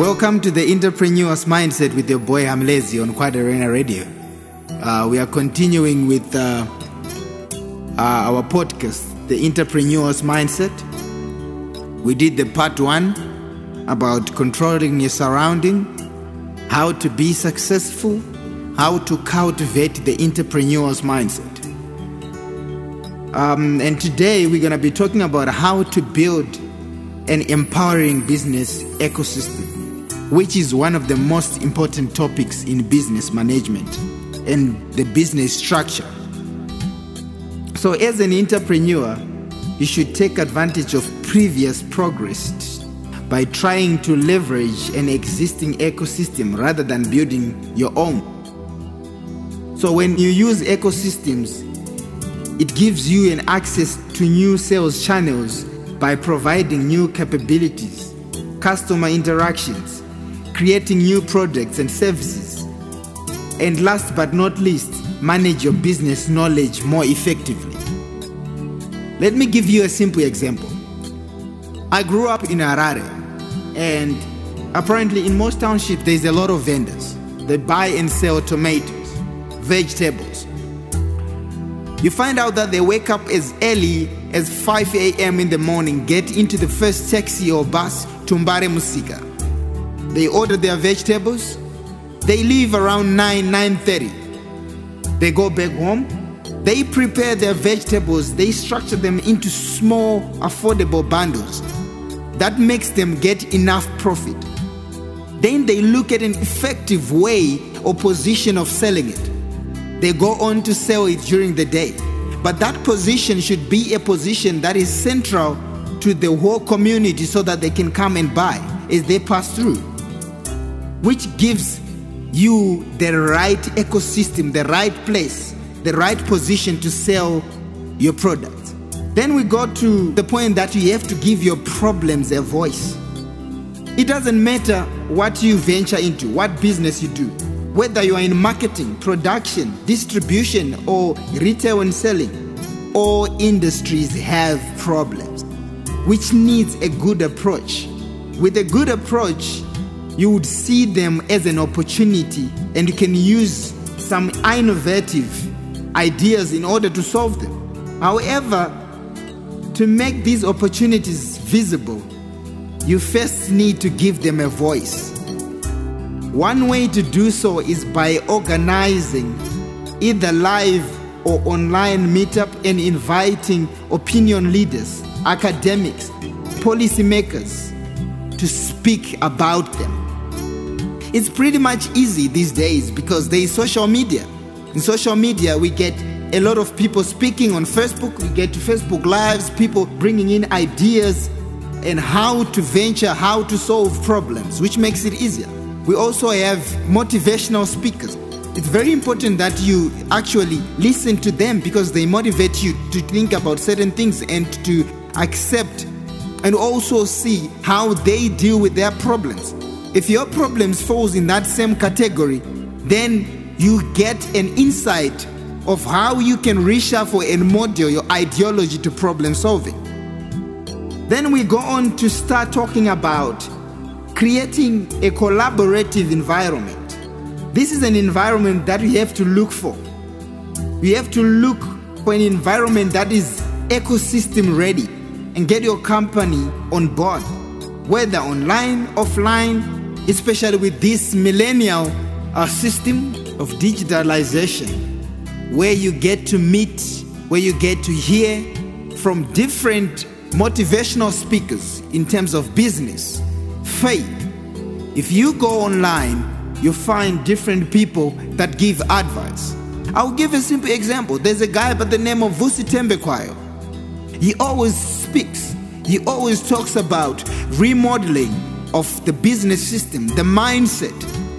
Welcome to the Entrepreneur's Mindset with your boy Hamlezi on Quad Arena Radio. Uh, we are continuing with uh, uh, our podcast, The Entrepreneur's Mindset. We did the part one about controlling your surrounding, how to be successful, how to cultivate the entrepreneur's mindset. Um, and today we're going to be talking about how to build an empowering business ecosystem, which is one of the most important topics in business management and the business structure. So, as an entrepreneur, you should take advantage of previous progress by trying to leverage an existing ecosystem rather than building your own. So, when you use ecosystems, it gives you an access to new sales channels by providing new capabilities, customer interactions, creating new products and services, and last but not least, manage your business knowledge more effectively. Let me give you a simple example. I grew up in Harare, and apparently, in most townships, there's a lot of vendors. They buy and sell tomatoes, vegetables. You find out that they wake up as early as 5 a.m. in the morning, get into the first taxi or bus to Mbare Musika. They order their vegetables. They leave around 9, 9.30. They go back home. They prepare their vegetables. They structure them into small, affordable bundles. That makes them get enough profit. Then they look at an effective way or position of selling it. They go on to sell it during the day. But that position should be a position that is central to the whole community so that they can come and buy as they pass through, which gives you the right ecosystem, the right place, the right position to sell your product. Then we go to the point that you have to give your problems a voice. It doesn't matter what you venture into, what business you do, whether you are in marketing, production, distribution, or retail and selling, all industries have problems, which needs a good approach. With a good approach, you would see them as an opportunity and you can use some innovative ideas in order to solve them. However, to make these opportunities visible, you first need to give them a voice. One way to do so is by organizing either live or online meetup and inviting opinion leaders, academics, policymakers to speak about them. It's pretty much easy these days because there is social media. In social media, we get a lot of people speaking on Facebook, we get Facebook Lives, people bringing in ideas and how to venture, how to solve problems, which makes it easier. We also have motivational speakers. It's very important that you actually listen to them because they motivate you to think about certain things and to accept and also see how they deal with their problems. If your problems falls in that same category, then you get an insight of how you can reshuffle and model your ideology to problem solving. Then we go on to start talking about creating a collaborative environment. This is an environment that we have to look for. We have to look for an environment that is ecosystem ready and get your company on board, whether online, offline, especially with this millennial system of digitalization, where you get to meet, where you get to hear from different motivational speakers in terms of business, faith. If you go online, you find different people that give advice. I'll give a simple example. There's a guy by the name of Vusi Thembekwayo. He always speaks, he always talks about remodeling of the business system, the mindset,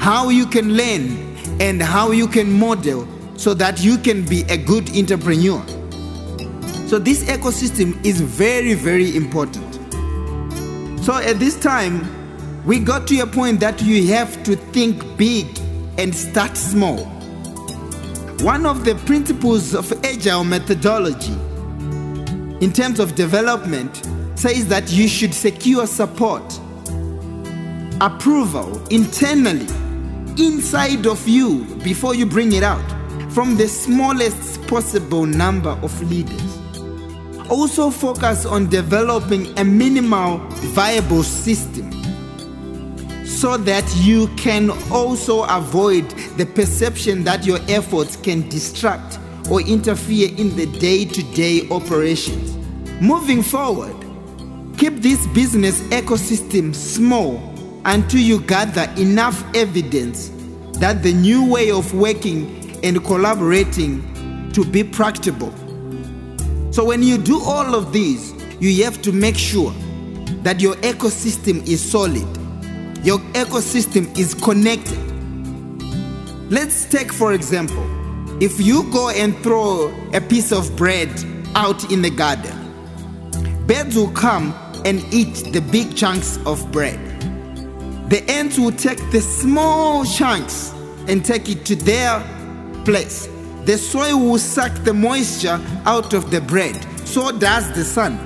how you can learn and how you can model so that you can be a good entrepreneur. So, this ecosystem is very, very important. So, at this time, we got to a point that you have to think big and start small. One of the principles of agile methodology in terms of development says that you should secure support approval internally inside of you before you bring it out from the smallest possible number of leaders. Also, focus on developing a minimal viable system so that you can also avoid the perception that your efforts can distract or interfere in the day to day operations. Moving forward, keep this business ecosystem small until you gather enough evidence that the new way of working and collaborating to be practicable. So when you do all of these, you have to make sure that your ecosystem is solid. Your ecosystem is connected. Let's take for example, if you go and throw a piece of bread out in the garden, birds will come and eat the big chunks of bread. The ants will take the small chunks and take it to their place. The soil will suck the moisture out of the bread. So does the sun.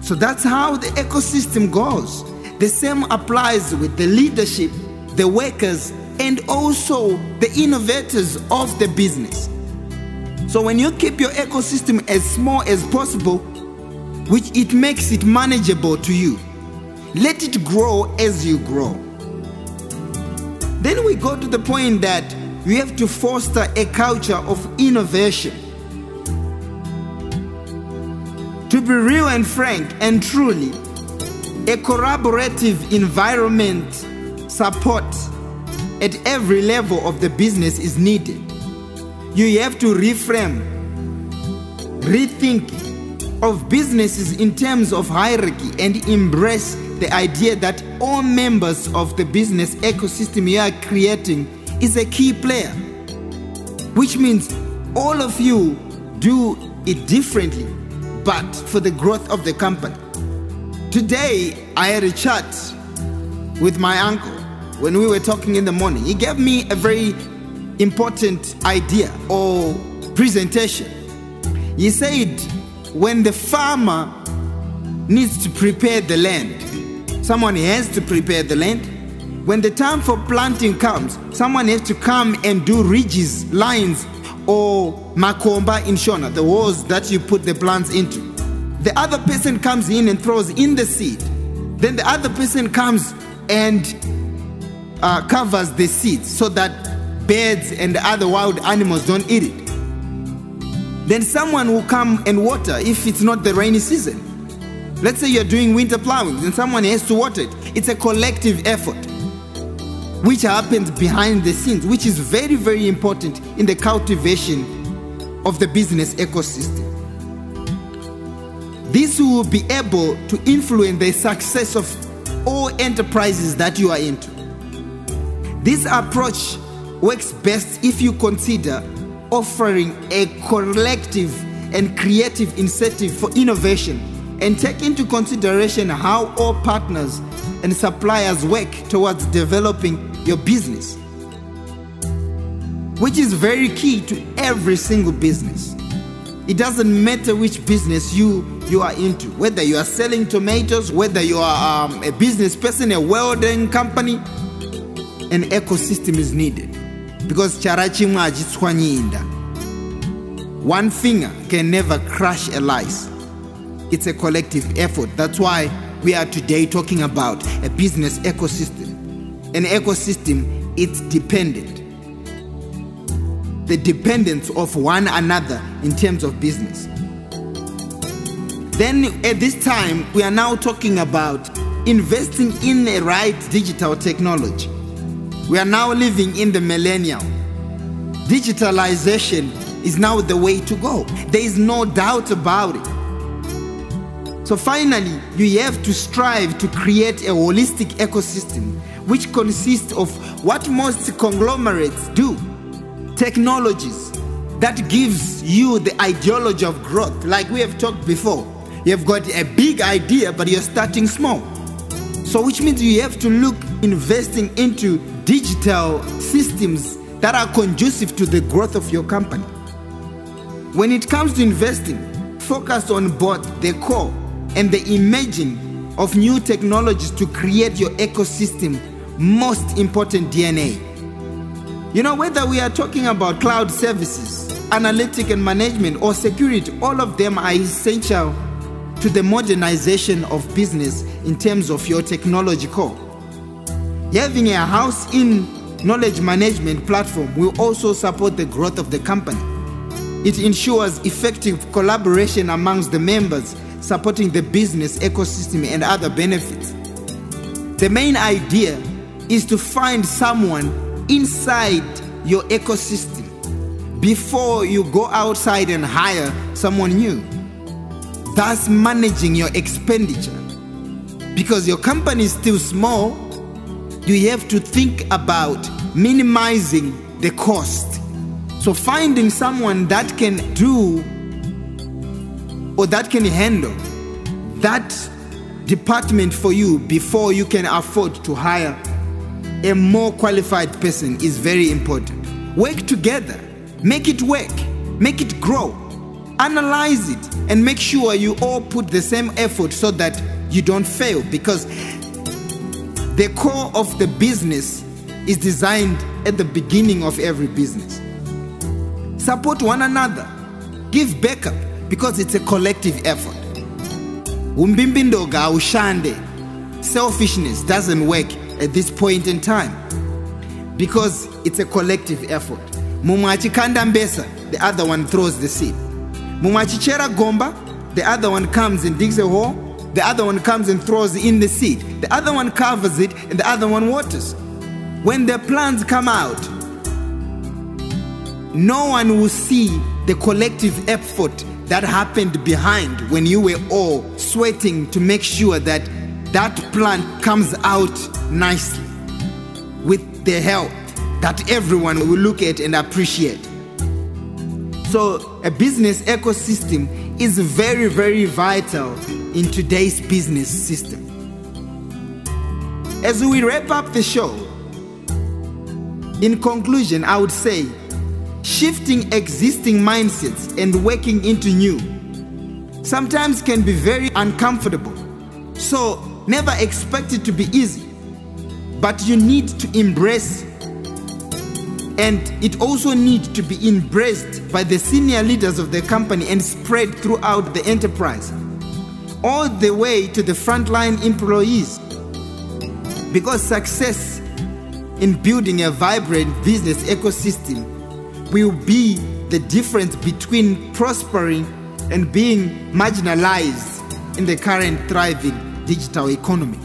So that's how the ecosystem goes. The same applies with the leadership, the workers, and also the innovators of the business. So when you keep your ecosystem as small as possible, which it makes it manageable to you, let it grow as you grow. Then we go to the point that we have to foster a culture of innovation. To be real and frank and truly, a collaborative environment support at every level of the business is needed. You have to reframe, rethink of businesses in terms of hierarchy and embrace the idea that all members of the business ecosystem you are creating is a key player, which means all of you do it differently, but for the growth of the company. Today, I had a chat with my uncle when we were talking in the morning. He gave me a very important idea or presentation. He said, when the farmer needs to prepare the land, someone has to prepare the land. When the time for planting comes, someone has to come and do ridges, lines, or makomba in Shona, the walls that you put the plants into. The other person comes in and throws in the seed. Then the other person comes and uh, covers the seeds so that birds and other wild animals don't eat it. Then someone will come and water if it's not the rainy season. Let's say you're doing winter plowing, and someone has to water it. It's a collective effort which happens behind the scenes, which is very, very important in the cultivation of the business ecosystem. This will be able to influence the success of all enterprises that you are into. This approach works best if you consider offering a collective and creative incentive for innovation and take into consideration how all partners and suppliers work towards developing your business, which is very key to every single business. It doesn't matter which business you you are into, whether you are selling tomatoes, whether you are um, a business person, a welding company, an ecosystem is needed because charachimwe. One finger can never crush a lice. It's a collective effort. That's why we are today talking about a business ecosystem. An ecosystem, it's dependent. The dependence of one another in terms of business. Then at this time, we are now talking about investing in the right digital technology. We are now living in the millennium. Digitalization is now the way to go. There is no doubt about it. So finally, you have to strive to create a holistic ecosystem which consists of what most conglomerates do technologies that gives you the ideology of growth. Like we have talked before you've got a big idea but you're starting small. So which means you have to look investing into digital systems that are conducive to the growth of your company. When it comes to investing focus on both the core and the emerging of new technologies to create your ecosystem most important DNA. You know, whether we are talking about cloud services, analytic and management, or security, all of them are essential to the modernization of business in terms of your technology core. Having a house in knowledge management platform will also support the growth of the company. It ensures effective collaboration amongst the members, supporting the business ecosystem and other benefits. The main idea is to find someone inside your ecosystem before you go outside and hire someone new. Thus, managing your expenditure. Because your company is still small, you have to think about minimizing the cost. So, finding someone that can do or that can handle that department for you before you can afford to hire a more qualified person is very important. Work together, make it work, make it grow, analyze it, and make sure you all put the same effort so that you don't fail because the core of the business is designed at the beginning of every business. Support one another, give backup because it's a collective effort. Umbimbindoga ushande. Selfishness doesn't work at this point in time because it's a collective effort. The other one throws the seed. The other one comes and digs a hole, the other one comes and throws in the seed, the other one covers it, and the other one waters. When the plants come out, no one will see the collective effort that happened behind when you were all sweating to make sure that that plant comes out nicely with the health that everyone will look at and appreciate. So, a business ecosystem is very, very vital in today's business system. As we wrap up the show, in conclusion, I would say shifting existing mindsets and working into new sometimes can be very uncomfortable. So, never expect it to be easy. But you need to embrace and it also needs to be embraced by the senior leaders of the company and spread throughout the enterprise all the way to the frontline employees because success in building a vibrant business ecosystem will be the difference between prospering and being marginalized in the current thriving digital economy.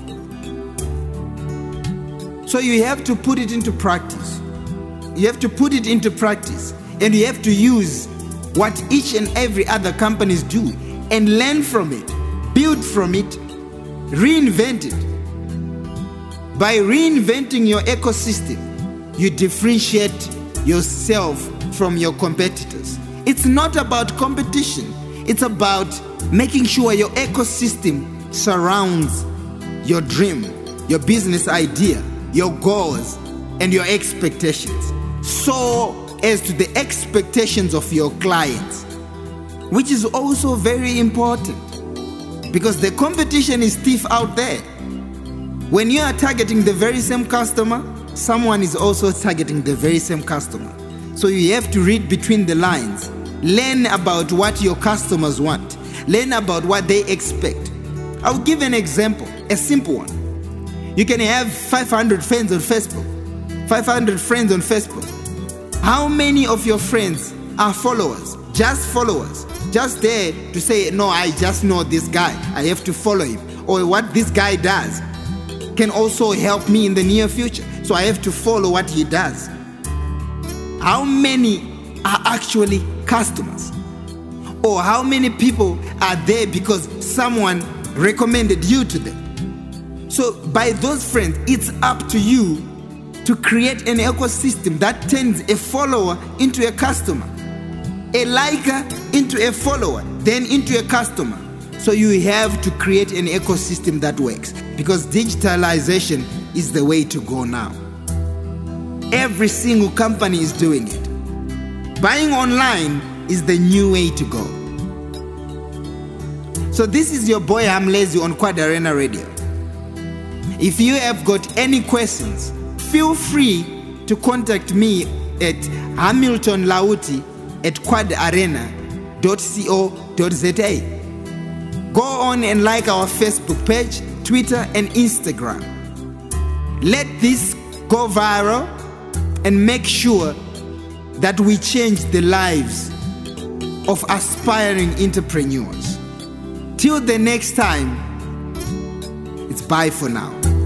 So you have to put it into practice. You have to put it into practice and you have to use what each and every other companies do and learn from it, build from it, reinvent it. By reinventing your ecosystem, you differentiate yourself from your competitors. It's not about competition, it's about making sure your ecosystem surrounds your dream, your business idea, your goals, and your expectations. So as to the expectations of your clients, which is also very important because the competition is stiff out there. When you are targeting the very same customer, someone is also targeting the very same customer. So you have to read between the lines, learn about what your customers want, learn about what they expect. I'll give an example, a simple one. You can have 500 friends on Facebook. 500 friends on Facebook. How many of your friends are followers? Just followers. Just there to say, no, I just know this guy. I have to follow him. Or what this guy does can also help me in the near future. So I have to follow what he does. How many are actually customers? Or how many people are there because someone recommended you to them? So, by those friends, it's up to you to create an ecosystem that turns a follower into a customer, a liker into a follower, then into a customer. So you have to create an ecosystem that works because digitalization is the way to go now. Every single company is doing it. Buying online is the new way to go. So this is your boy Hamlezi on Quad Arena Radio. If you have got any questions, feel free to contact me at Hamilton Lauti at quadarena.co.za. Go on and like our Facebook page, Twitter, and Instagram. Let this go viral and make sure that we change the lives of aspiring entrepreneurs. Till the next time, it's bye for now.